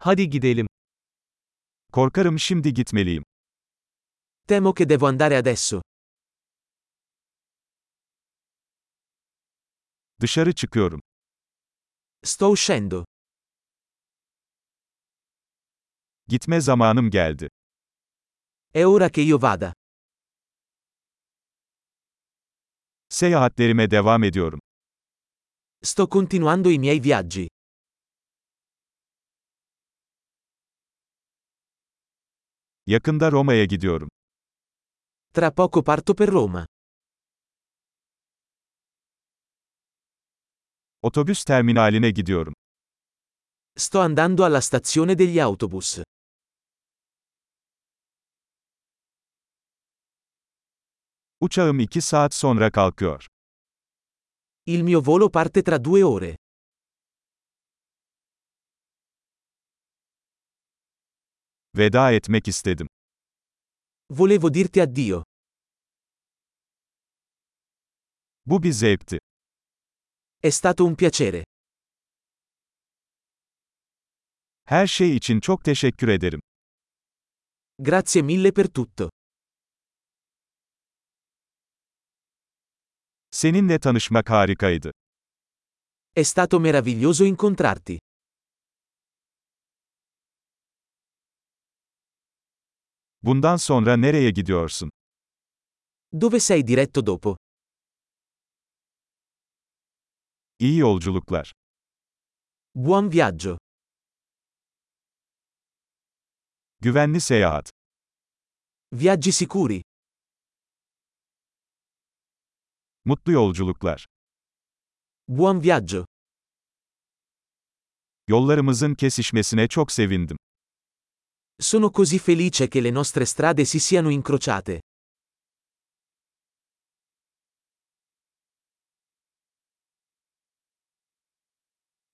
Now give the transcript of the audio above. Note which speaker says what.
Speaker 1: Hadi gidelim.
Speaker 2: Korkarım şimdi gitmeliyim.
Speaker 1: Temo che devo andare adesso.
Speaker 2: Dışarı çıkıyorum.
Speaker 1: Sto uscendo.
Speaker 2: Gitme zamanım geldi.
Speaker 1: È ora che io vada.
Speaker 2: Seyahatlerime devam ediyorum.
Speaker 1: Sto continuando i miei viaggi.
Speaker 2: Yakında Roma'ya gidiyorum.
Speaker 1: Tra poco parto per Roma.
Speaker 2: Otobüs terminaline gidiyorum.
Speaker 1: Sto andando alla stazione degli autobus.
Speaker 2: Uçağım 2 saat sonra kalkıyor.
Speaker 1: Il mio volo parte tra due ore.
Speaker 2: Veda etmek istedim.
Speaker 1: Volevo dirti addio.
Speaker 2: Bu bir zevkti.
Speaker 1: È stato un piacere.
Speaker 2: Her şey için çok teşekkür ederim.
Speaker 1: Grazie mille per tutto.
Speaker 2: Seninle tanışmak harikaydı.
Speaker 1: È stato meraviglioso incontrarti.
Speaker 2: Bundan sonra nereye gidiyorsun?
Speaker 1: Dove sei diretto dopo?
Speaker 2: İyi yolculuklar.
Speaker 1: Buon viaggio.
Speaker 2: Güvenli seyahat.
Speaker 1: Viaggi sicuri.
Speaker 2: Mutlu yolculuklar.
Speaker 1: Buon viaggio.
Speaker 2: Yollarımızın kesişmesine çok sevindim.
Speaker 1: Sono così felice che le nostre strade si siano incrociate.